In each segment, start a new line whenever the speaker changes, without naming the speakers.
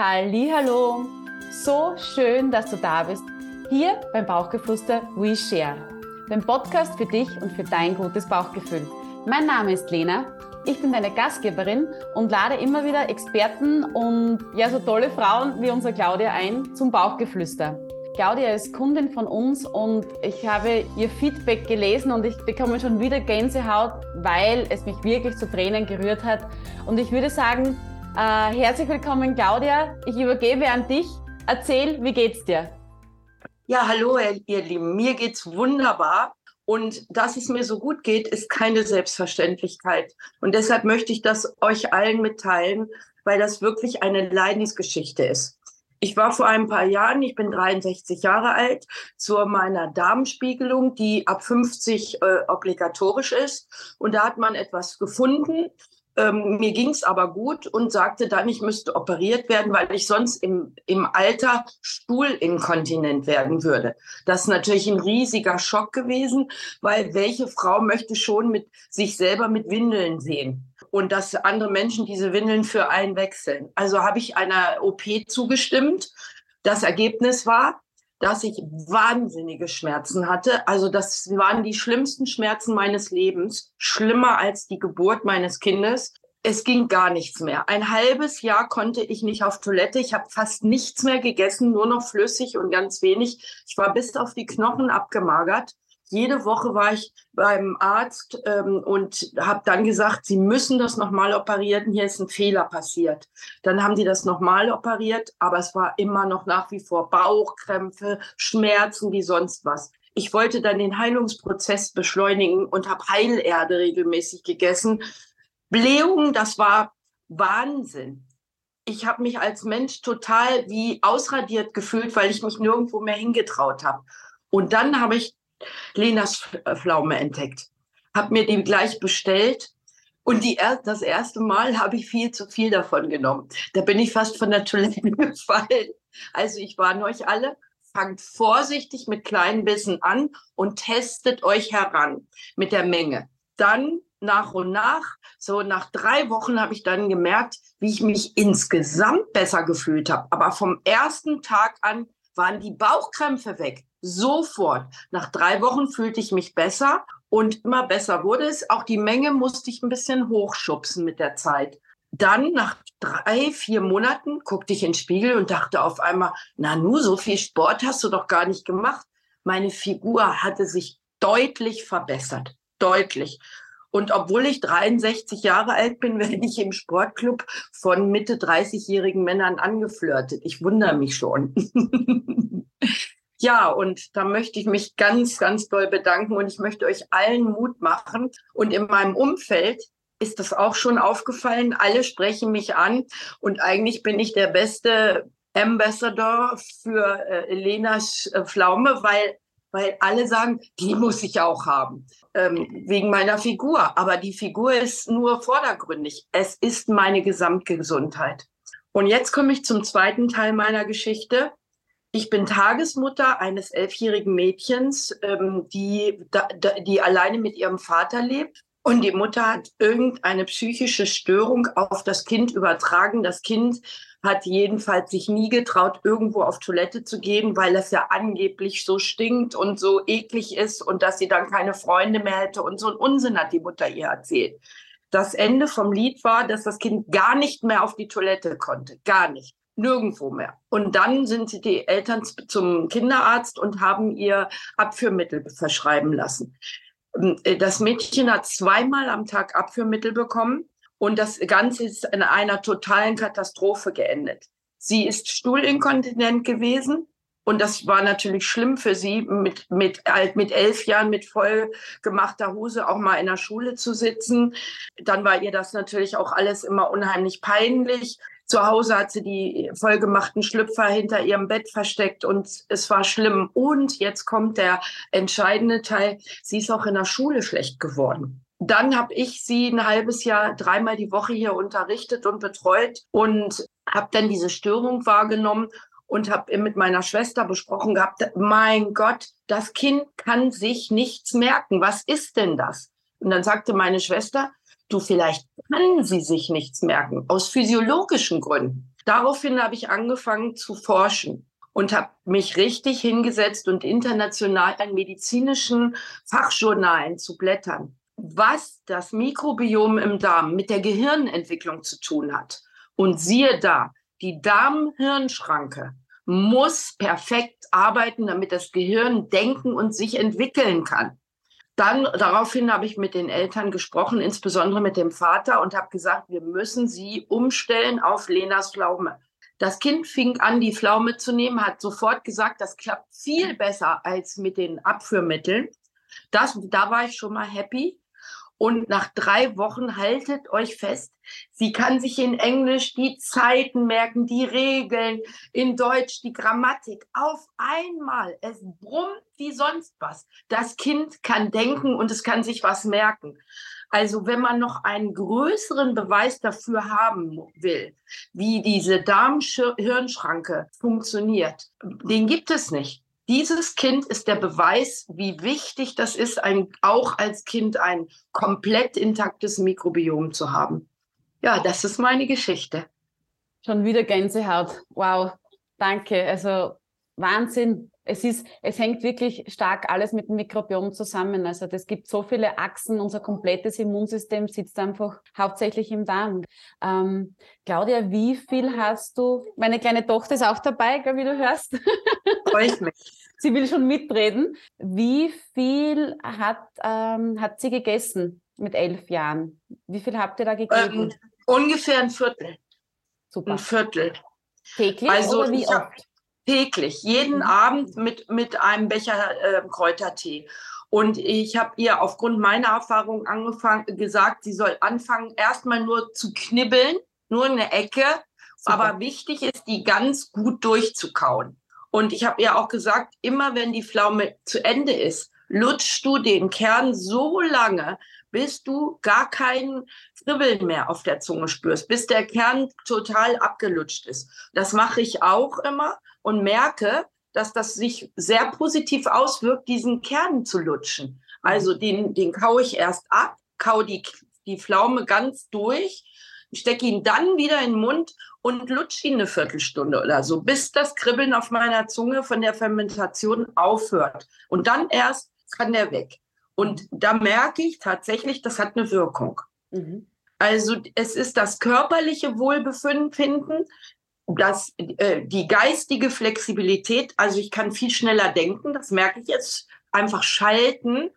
Hallo, so schön, dass du da bist. Hier beim Bauchgeflüster We Share, dem Podcast für dich und für dein gutes Bauchgefühl. Mein Name ist Lena, ich bin deine Gastgeberin und lade immer wieder Experten und ja so tolle Frauen wie unsere Claudia ein zum Bauchgeflüster. Claudia ist Kundin von uns und ich habe ihr Feedback gelesen und ich bekomme schon wieder Gänsehaut, weil es mich wirklich zu Tränen gerührt hat. Und ich würde sagen, äh, herzlich willkommen, Claudia. Ich übergebe an dich. Erzähl, wie geht's dir?
Ja, hallo, ihr Lieben. Mir geht's wunderbar. Und dass es mir so gut geht, ist keine Selbstverständlichkeit. Und deshalb möchte ich das euch allen mitteilen, weil das wirklich eine Leidensgeschichte ist. Ich war vor ein paar Jahren, ich bin 63 Jahre alt, zu meiner Darmspiegelung, die ab 50 äh, obligatorisch ist. Und da hat man etwas gefunden, ähm, mir ging es aber gut und sagte dann, ich müsste operiert werden, weil ich sonst im, im Alter stuhlinkontinent werden würde. Das ist natürlich ein riesiger Schock gewesen, weil welche Frau möchte schon mit sich selber mit Windeln sehen? Und dass andere Menschen diese Windeln für einen wechseln. Also habe ich einer OP zugestimmt. Das Ergebnis war, dass ich wahnsinnige Schmerzen hatte. Also das waren die schlimmsten Schmerzen meines Lebens, schlimmer als die Geburt meines Kindes. Es ging gar nichts mehr. Ein halbes Jahr konnte ich nicht auf Toilette. Ich habe fast nichts mehr gegessen, nur noch flüssig und ganz wenig. Ich war bis auf die Knochen abgemagert jede Woche war ich beim Arzt ähm, und habe dann gesagt, Sie müssen das nochmal operieren, hier ist ein Fehler passiert. Dann haben die das nochmal operiert, aber es war immer noch nach wie vor Bauchkrämpfe, Schmerzen wie sonst was. Ich wollte dann den Heilungsprozess beschleunigen und habe Heilerde regelmäßig gegessen. Blähungen, das war Wahnsinn. Ich habe mich als Mensch total wie ausradiert gefühlt, weil ich mich nirgendwo mehr hingetraut habe. Und dann habe ich Lenas äh, Pflaume entdeckt. Habe mir die gleich bestellt und die, das erste Mal habe ich viel zu viel davon genommen. Da bin ich fast von der Toilette gefallen. Also ich warne euch alle, fangt vorsichtig mit kleinen Bissen an und testet euch heran mit der Menge. Dann nach und nach, so nach drei Wochen habe ich dann gemerkt, wie ich mich insgesamt besser gefühlt habe. Aber vom ersten Tag an waren die Bauchkrämpfe weg sofort. Nach drei Wochen fühlte ich mich besser und immer besser wurde es. Auch die Menge musste ich ein bisschen hochschubsen mit der Zeit. Dann nach drei, vier Monaten guckte ich in den Spiegel und dachte auf einmal, na nu, so viel Sport hast du doch gar nicht gemacht. Meine Figur hatte sich deutlich verbessert. Deutlich. Und obwohl ich 63 Jahre alt bin, werde ich im Sportclub von Mitte 30-jährigen Männern angeflirtet. Ich wundere mich schon. Ja, und da möchte ich mich ganz, ganz doll bedanken und ich möchte euch allen Mut machen. Und in meinem Umfeld ist das auch schon aufgefallen. Alle sprechen mich an und eigentlich bin ich der beste Ambassador für äh, Lenas äh, Pflaume, weil, weil alle sagen, die muss ich auch haben, ähm, wegen meiner Figur. Aber die Figur ist nur vordergründig. Es ist meine Gesamtgesundheit. Und jetzt komme ich zum zweiten Teil meiner Geschichte. Ich bin Tagesmutter eines elfjährigen Mädchens, ähm, die, die alleine mit ihrem Vater lebt. Und die Mutter hat irgendeine psychische Störung auf das Kind übertragen. Das Kind hat jedenfalls sich nie getraut, irgendwo auf Toilette zu gehen, weil es ja angeblich so stinkt und so eklig ist und dass sie dann keine Freunde mehr hätte. Und so ein Unsinn hat die Mutter ihr erzählt. Das Ende vom Lied war, dass das Kind gar nicht mehr auf die Toilette konnte. Gar nicht nirgendwo mehr. Und dann sind sie die Eltern zum Kinderarzt und haben ihr Abführmittel verschreiben lassen. Ähm, äh, das Mädchen hat zweimal am Tag Abführmittel bekommen und das Ganze ist in einer totalen Katastrophe geendet. Sie ist stuhlinkontinent gewesen und das war natürlich schlimm für sie, mit, mit, mit elf Jahren mit voll gemachter Hose auch mal in der Schule zu sitzen. Dann war ihr das natürlich auch alles immer unheimlich peinlich. Zu Hause hat sie die vollgemachten Schlüpfer hinter ihrem Bett versteckt und es war schlimm. Und jetzt kommt der entscheidende Teil. Sie ist auch in der Schule schlecht geworden. Dann habe ich sie ein halbes Jahr dreimal die Woche hier unterrichtet und betreut und habe dann diese Störung wahrgenommen und habe mit meiner Schwester besprochen gehabt, mein Gott, das Kind kann sich nichts merken. Was ist denn das? Und dann sagte meine Schwester, du, vielleicht kann sie sich nichts merken, aus physiologischen Gründen. Daraufhin habe ich angefangen zu forschen und habe mich richtig hingesetzt und international in medizinischen Fachjournalen zu blättern, was das Mikrobiom im Darm mit der Gehirnentwicklung zu tun hat. Und siehe da, die Darm-Hirnschranke muss perfekt arbeiten, damit das Gehirn denken und sich entwickeln kann. Dann daraufhin habe ich mit den Eltern gesprochen, insbesondere mit dem Vater und habe gesagt, wir müssen sie umstellen auf Lenas Pflaume. Das Kind fing an, die Pflaume zu nehmen, hat sofort gesagt, das klappt viel besser als mit den Abführmitteln. Das, da war ich schon mal happy. Und nach drei Wochen haltet euch fest, sie kann sich in Englisch die Zeiten merken, die Regeln, in Deutsch die Grammatik. Auf einmal, es brummt wie sonst was. Das Kind kann denken und es kann sich was merken. Also wenn man noch einen größeren Beweis dafür haben will, wie diese Darm-Hirnschranke funktioniert, den gibt es nicht. Dieses Kind ist der Beweis, wie wichtig das ist, ein, auch als Kind ein komplett intaktes Mikrobiom zu haben. Ja, das ist meine Geschichte.
Schon wieder Gänsehaut. Wow, danke. Also Wahnsinn. Es ist, es hängt wirklich stark alles mit dem Mikrobiom zusammen. Also das gibt so viele Achsen. Unser komplettes Immunsystem sitzt einfach hauptsächlich im Darm. Ähm, Claudia, wie viel hast du? Meine kleine Tochter ist auch dabei, wie du hörst.
Freue ich mich.
sie will schon mitreden. Wie viel hat, ähm, hat sie gegessen mit elf Jahren? Wie viel habt ihr da gegeben?
Ähm, ungefähr ein Viertel.
Super.
Ein Viertel.
Täglich
also
oder wie oft?
Täglich, jeden mhm. Abend mit, mit einem Becher äh, Kräutertee. Und ich habe ihr aufgrund meiner Erfahrung angefangen, gesagt, sie soll anfangen, erstmal nur zu knibbeln, nur eine Ecke. Super. Aber wichtig ist, die ganz gut durchzukauen. Und ich habe ihr auch gesagt, immer wenn die Pflaume zu Ende ist, lutschst du den Kern so lange, bis du gar kein Kribbeln mehr auf der Zunge spürst, bis der Kern total abgelutscht ist. Das mache ich auch immer und merke, dass das sich sehr positiv auswirkt, diesen Kern zu lutschen. Also den, den kaue ich erst ab, kau die, die Pflaume ganz durch, stecke ihn dann wieder in den Mund und lutsche ihn eine Viertelstunde oder so, bis das Kribbeln auf meiner Zunge von der Fermentation aufhört. Und dann erst kann der weg. Und da merke ich tatsächlich, das hat eine Wirkung. Mhm. Also es ist das körperliche Wohlbefinden, das, äh, die geistige Flexibilität. Also ich kann viel schneller denken, das merke ich jetzt. Einfach schalten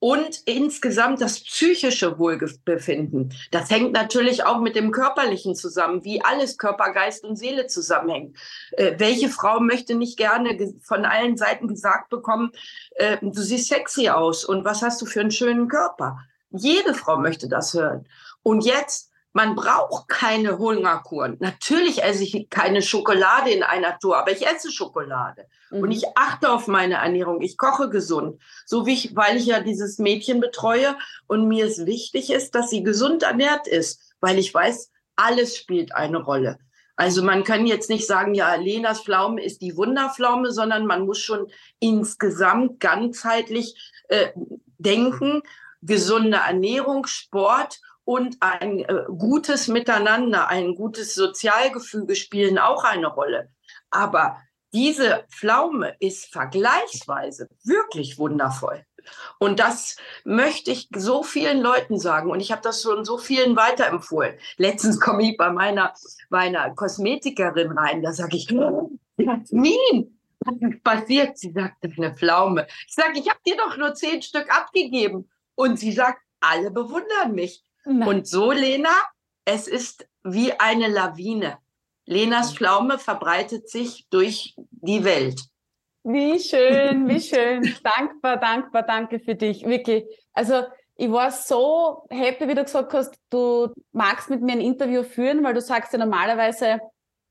und insgesamt das psychische Wohlbefinden. Das hängt natürlich auch mit dem körperlichen zusammen, wie alles Körper, Geist und Seele zusammenhängt. Äh, welche Frau möchte nicht gerne von allen Seiten gesagt bekommen, äh, du siehst sexy aus und was hast du für einen schönen Körper? Jede Frau möchte das hören. Und jetzt man braucht keine Hungerkuren. Natürlich esse ich keine Schokolade in einer Tour, aber ich esse Schokolade. Mhm. Und ich achte auf meine Ernährung. Ich koche gesund. So wie ich, weil ich ja dieses Mädchen betreue und mir es wichtig ist, dass sie gesund ernährt ist, weil ich weiß, alles spielt eine Rolle. Also man kann jetzt nicht sagen, ja, Lenas Pflaume ist die Wunderpflaume, sondern man muss schon insgesamt ganzheitlich äh, denken, gesunde Ernährung, Sport und ein äh, gutes Miteinander, ein gutes Sozialgefüge spielen auch eine Rolle. Aber diese Pflaume ist vergleichsweise wirklich wundervoll. Und das möchte ich so vielen Leuten sagen. Und ich habe das schon so vielen weiterempfohlen. Letztens komme ich bei meiner, meiner Kosmetikerin rein. Da sage ich, Jasmin, was ist passiert? Sie sagt, eine Pflaume. Ich sage, ich habe dir doch nur zehn Stück abgegeben. Und sie sagt, alle bewundern mich. Nein. Und so, Lena, es ist wie eine Lawine. Lenas Pflaume verbreitet sich durch die Welt.
Wie schön, wie schön. dankbar, dankbar, danke für dich. Wirklich. Also, ich war so happy, wie du gesagt hast, du magst mit mir ein Interview führen, weil du sagst ja normalerweise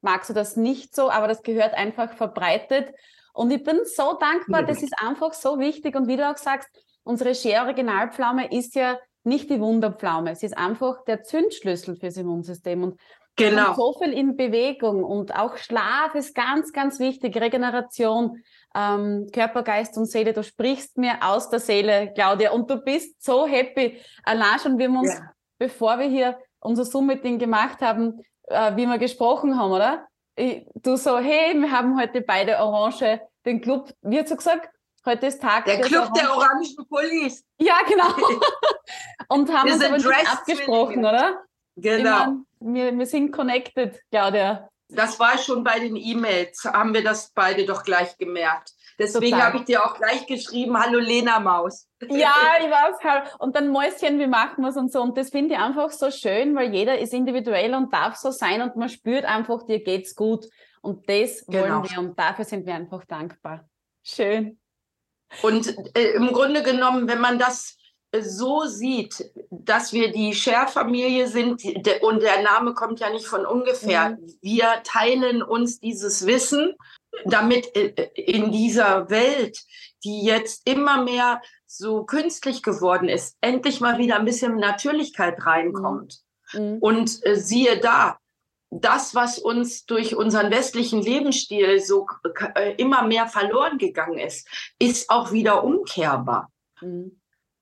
magst du das nicht so, aber das gehört einfach verbreitet. Und ich bin so dankbar, das ist einfach so wichtig. Und wie du auch sagst, unsere Share Originalpflaume ist ja nicht die Wunderpflaume. Es ist einfach der Zündschlüssel fürs Immunsystem. Und genau. so viel in Bewegung und auch Schlaf ist ganz, ganz wichtig. Regeneration, ähm, Körper, Geist und Seele. Du sprichst mir aus der Seele, Claudia, und du bist so happy. Allein schon, wir haben uns, ja. bevor wir hier unser Zoom-Meeting gemacht haben, äh, wie wir gesprochen haben, oder? Ich, du so, hey, wir haben heute beide Orange, den Club, wie hast du gesagt? Heute ist Tag
der Club der orangen Pullis.
Ja, genau. Und haben wir uns aber nicht abgesprochen, oder?
Genau.
Meine, wir, wir sind connected, Claudia.
Das war schon bei den E-Mails, haben wir das beide doch gleich gemerkt. Deswegen habe ich dir auch gleich geschrieben, hallo Lena Maus.
Ja, ich weiß. Und dann Mäuschen, wie machen wir es und so. Und das finde ich einfach so schön, weil jeder ist individuell und darf so sein und man spürt einfach, dir geht's gut. Und das genau. wollen wir und dafür sind wir einfach dankbar. Schön.
Und äh, im Grunde genommen, wenn man das äh, so sieht, dass wir die Share-Familie sind, und der Name kommt ja nicht von ungefähr, mhm. wir teilen uns dieses Wissen damit äh, äh, in dieser Welt, die jetzt immer mehr so künstlich geworden ist, endlich mal wieder ein bisschen Natürlichkeit reinkommt. Mhm. mhm. Und siehe da, das, was uns durch unseren westlichen Lebensstil so äh, immer mehr verloren gegangen ist, ist auch wieder umkehrbar. Mhm.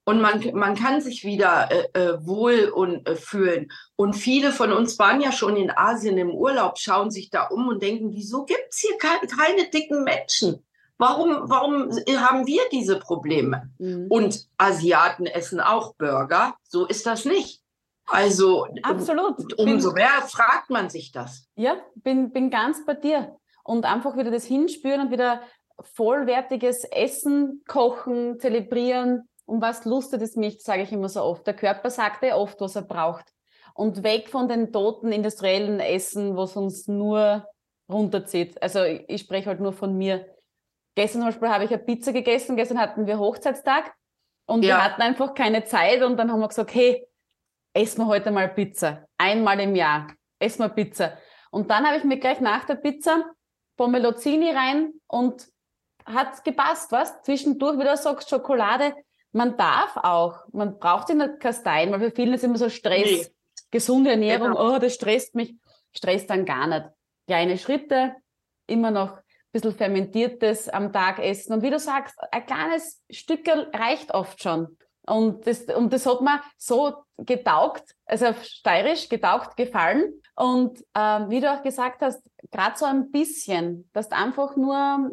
Und man, man kann sich wieder äh, äh, wohl und äh, fühlen. Und viele von uns waren ja schon in Asien im Urlaub, schauen sich da um und denken, wieso gibt es hier keine, keine dicken Menschen? Warum, warum haben wir diese Probleme? Mhm. Und Asiaten essen auch Burger. So ist das nicht. Also
absolut.
Umso bin, mehr fragt man sich das.
Ja, bin, bin ganz bei dir. Und einfach wieder das Hinspüren und wieder vollwertiges Essen, Kochen, Zelebrieren, um was lustet es mich, sage ich immer so oft. Der Körper sagt ja oft, was er braucht. Und weg von den toten industriellen Essen, was uns nur runterzieht. Also ich, ich spreche halt nur von mir. Gestern zum Beispiel habe ich eine Pizza gegessen, gestern hatten wir Hochzeitstag und ja. wir hatten einfach keine Zeit und dann haben wir gesagt, hey, essen wir heute mal Pizza. Einmal im Jahr. Essen wir Pizza. Und dann habe ich mir gleich nach der Pizza Pommelozini rein und hat gepasst, was? Zwischendurch wieder sagst Schokolade man darf auch, man braucht sich nicht kasteien, weil für viele ist immer so Stress, nee. gesunde Ernährung, genau. oh, das stresst mich, stresst dann gar nicht. Kleine Schritte, immer noch ein bisschen Fermentiertes am Tag essen. Und wie du sagst, ein kleines Stück reicht oft schon. Und das, und das hat mir so getaugt, also auf steirisch getaugt, gefallen. Und ähm, wie du auch gesagt hast, gerade so ein bisschen, dass du einfach nur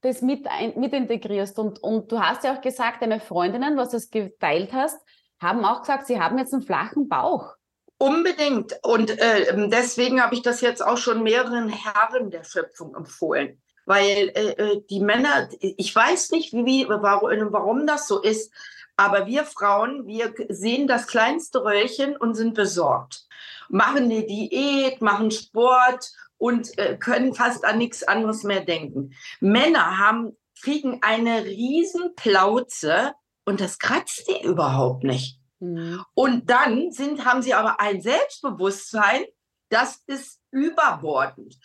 das mit, ein, mit integrierst. Und, und du hast ja auch gesagt, deine Freundinnen, was du es geteilt hast, haben auch gesagt, sie haben jetzt einen flachen Bauch.
Unbedingt. Und äh, deswegen habe ich das jetzt auch schon mehreren Herren der Schöpfung empfohlen. Weil äh, äh die Männer, ich weiß nicht, wie, warum, warum das so ist, aber wir Frauen, wir sehen das kleinste Röllchen und sind besorgt. Machen eine Diät, machen Sport und äh, können fast an nichts anderes mehr denken. Männer haben, kriegen eine riesen Plauze und das kratzt die überhaupt nicht. Mhm. Und dann sind, haben sie aber ein Selbstbewusstsein, das ist überbordend.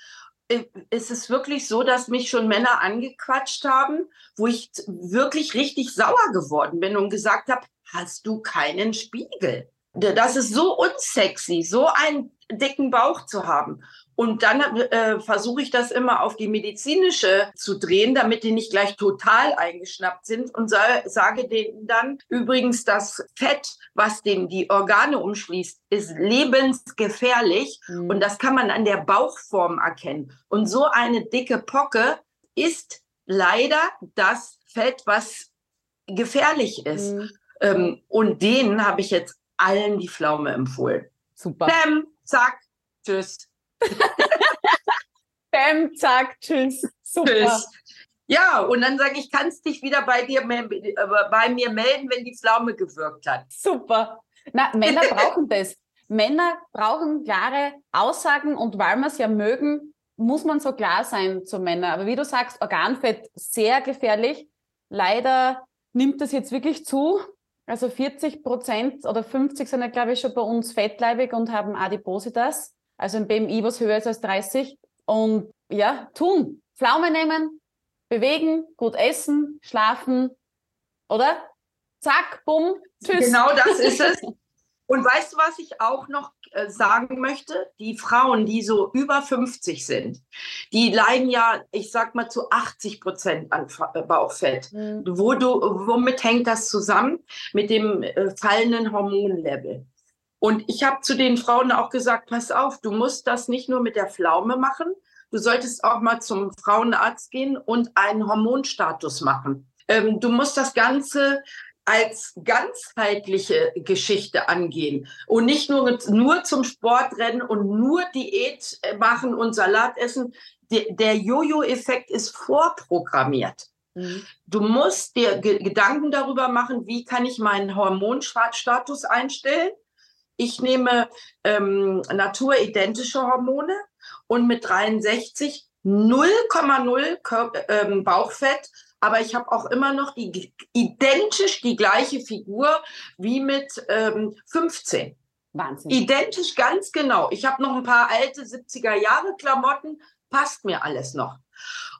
Äh, es ist wirklich so, dass mich schon Männer angequatscht haben, wo ich wirklich richtig sauer geworden bin und gesagt habe, hast du keinen Spiegel? Das ist so unsexy, so einen dicken Bauch zu haben. Und dann äh, versuche ich das immer auf die medizinische zu drehen, damit die nicht gleich total eingeschnappt sind und sa sage denen dann übrigens, das Fett, was den die Organe umschließt, ist lebensgefährlich mhm. und das kann man an der Bauchform erkennen. Und so eine dicke Pocke ist leider das Fett, was gefährlich ist. Mhm. Ähm, und denen habe ich jetzt allen die Pflaume empfohlen.
Super.
Bam, zack, tschüss.
Bam, zack, tschüss. Super. Tschüss.
Ja, und dann sage ich, kannst dich wieder bei dir äh, bei mir melden, wenn die Pflaume gewirkt hat.
Super. Na, Männer brauchen das. Männer brauchen klare Aussagen und weil wir es ja mögen, muss man so klar sein zu Männern. Aber wie du sagst, Organfett sehr gefährlich. Leider nimmt das jetzt wirklich zu. Also 40 Prozent oder 50 sind ja, glaube ich, schon bei uns fettleibig und haben Adipositas also ein BMI, was höher ist als 30. Und ja, tun. Pflaume nehmen, bewegen, gut essen, schlafen, oder? Zack, bumm,
tschüss. Genau das ist es. Und weißt du, was ich auch noch äh, sagen möchte? Die Frauen, die so über 50 sind, die leiden ja, ich sag mal, zu 80 Prozent an äh, Bauchfett. Mhm. Wo du, womit hängt das zusammen? Mit dem äh, fallenden Hormonlevel. Und ich habe zu den Frauen auch gesagt, pass auf, du musst das nicht nur mit der Pflaume machen, du solltest auch mal zum Frauenarzt gehen und einen Hormonstatus machen. Ähm, du musst das Ganze als ganzheitliche Geschichte angehen und nicht nur, nur zum Sport rennen und nur Diät machen und Salat essen. Der Jojo-Effekt ist vorprogrammiert. Mhm. Du musst dir Gedanken darüber machen, wie kann ich meinen Hormonstatus einstellen. Ich nehme ähm, naturidentische Hormone und mit 63 0,0 ähm, Bauchfett aber ich habe auch immer noch die identisch die gleiche Figur wie mit ähm, 15. Wahnsinn. Identisch, ganz genau. Ich habe noch ein paar alte 70er Jahre Klamotten, passt mir alles noch.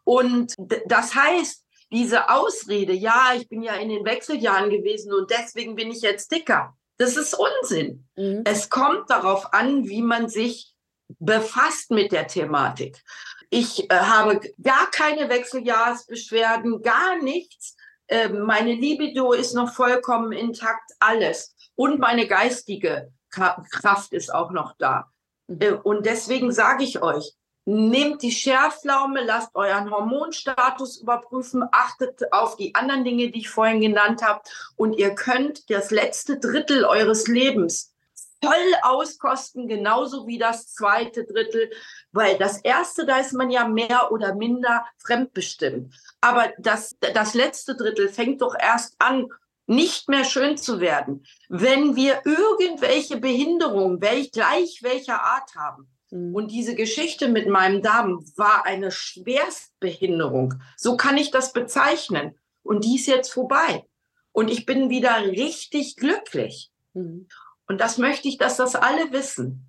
Und das heißt, diese Ausrede, ja, ich bin ja in den Wechseljahren gewesen und deswegen bin ich jetzt dicker, das ist Unsinn. Mhm. Es kommt darauf an, wie man sich befasst mit der Thematik. Ich äh, habe gar keine Wechseljahresbeschwerden, gar nichts. Äh, meine Libido ist noch vollkommen intakt, alles. Und meine geistige Kraft ist auch noch da. Mhm. Äh, und deswegen sage ich euch, nehmt die Schärflaume, lasst euren Hormonstatus überprüfen, achtet auf die anderen Dinge, die ich vorhin genannt habe. Und ihr könnt das letzte Drittel eures Lebens voll auskosten, genauso wie das zweite Drittel, weil das erste, da ist man ja mehr oder minder fremdbestimmt. Aber das, das letzte Drittel fängt doch erst an, nicht mehr schön zu werden, wenn wir irgendwelche Behinderungen, welch, gleich welcher Art haben. Mhm. Und diese Geschichte mit meinem Darm war eine Schwerstbehinderung. So kann ich das bezeichnen. Und die ist jetzt vorbei. Und ich bin wieder richtig glücklich. Mhm. Und das möchte ich, dass das alle wissen.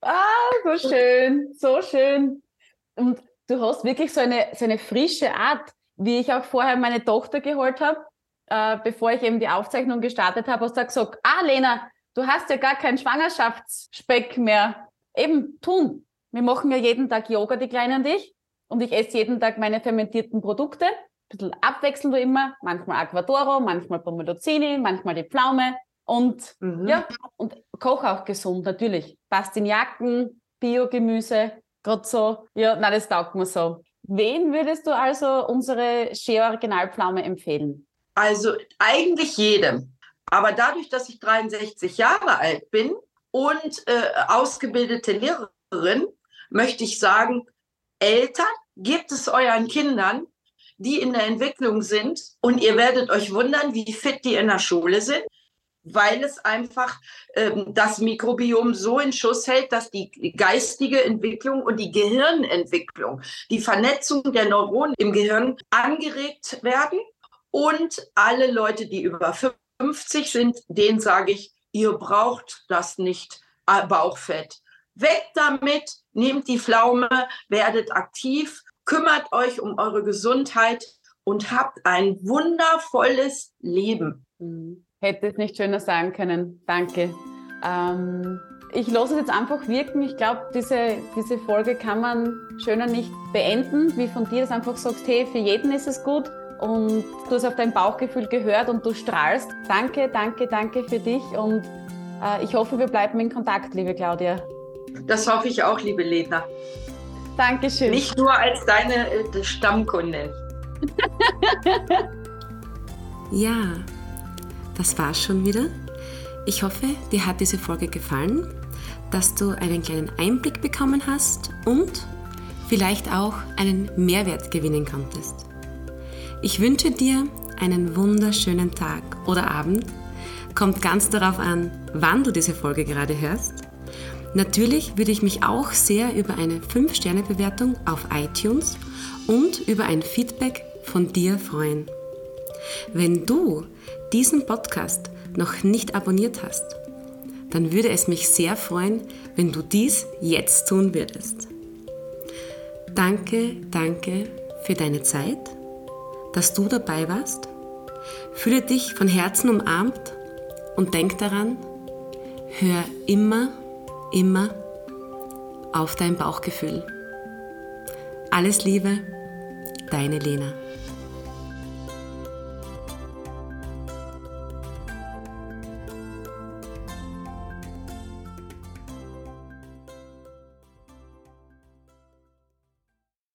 Ah, so schön, so schön. Und du hast wirklich so eine, so eine frische Art, wie ich auch vorher meine Tochter geholt habe, äh, bevor ich eben die Aufzeichnung gestartet habe, hast du gesagt, ah, Lena, du hast ja gar keinen Schwangerschaftsspeck mehr. Eben, tun. Wir machen ja jeden Tag Yoga, die Kleine und ich. Und ich esse jeden Tag meine fermentierten Produkte. Ein bisschen abwechselnd immer. Manchmal Aquadoro, manchmal Pomodozini, manchmal die Pflaume. Und mhm. ja, und koche auch gesund, natürlich. Pastinaken, Biogemüse, gerade so. Ja, nein, das taugt mir so. Wen würdest du also unsere Shea Originalpflaume empfehlen?
Also eigentlich jedem. Aber dadurch, dass ich 63 Jahre alt bin und äh, ausgebildete Lehrerin, möchte ich sagen, Eltern, gebt es euren Kindern, die in der Entwicklung sind und ihr werdet euch wundern, wie fit die in der Schule sind weil es einfach ähm, das Mikrobiom so in Schuss hält, dass die geistige Entwicklung und die Gehirnentwicklung, die Vernetzung der Neuronen im Gehirn angeregt werden. Und alle Leute, die über 50 sind, denen sage ich, ihr braucht das nicht, äh, Bauchfett. Weg damit, nehmt die Pflaume, werdet aktiv, kümmert euch um eure Gesundheit und habt ein wundervolles Leben.
Mhm. Hätte es nicht schöner sagen können. Danke. Ähm, ich lasse es jetzt einfach wirken. Ich glaube, diese, diese Folge kann man schöner nicht beenden, wie von dir, dass einfach sagst, hey, für jeden ist es gut und du hast auf dein Bauchgefühl gehört und du strahlst. Danke, danke, danke für dich und äh, ich hoffe, wir bleiben in Kontakt, liebe Claudia.
Das hoffe ich auch, liebe Lena.
Dankeschön.
Nicht nur als deine äh, Stammkundin.
ja, das war's schon wieder. Ich hoffe, dir hat diese Folge gefallen, dass du einen kleinen Einblick bekommen hast und vielleicht auch einen Mehrwert gewinnen konntest. Ich wünsche dir einen wunderschönen Tag oder Abend. Kommt ganz darauf an, wann du diese Folge gerade hörst. Natürlich würde ich mich auch sehr über eine 5-Sterne-Bewertung auf iTunes und über ein Feedback von dir freuen. Wenn du diesen Podcast noch nicht abonniert hast, dann würde es mich sehr freuen, wenn du dies jetzt tun würdest. Danke, danke für deine Zeit, dass du dabei warst. Fühle dich von Herzen umarmt und denk daran, hör immer, immer auf dein Bauchgefühl. Alles Liebe, deine Lena.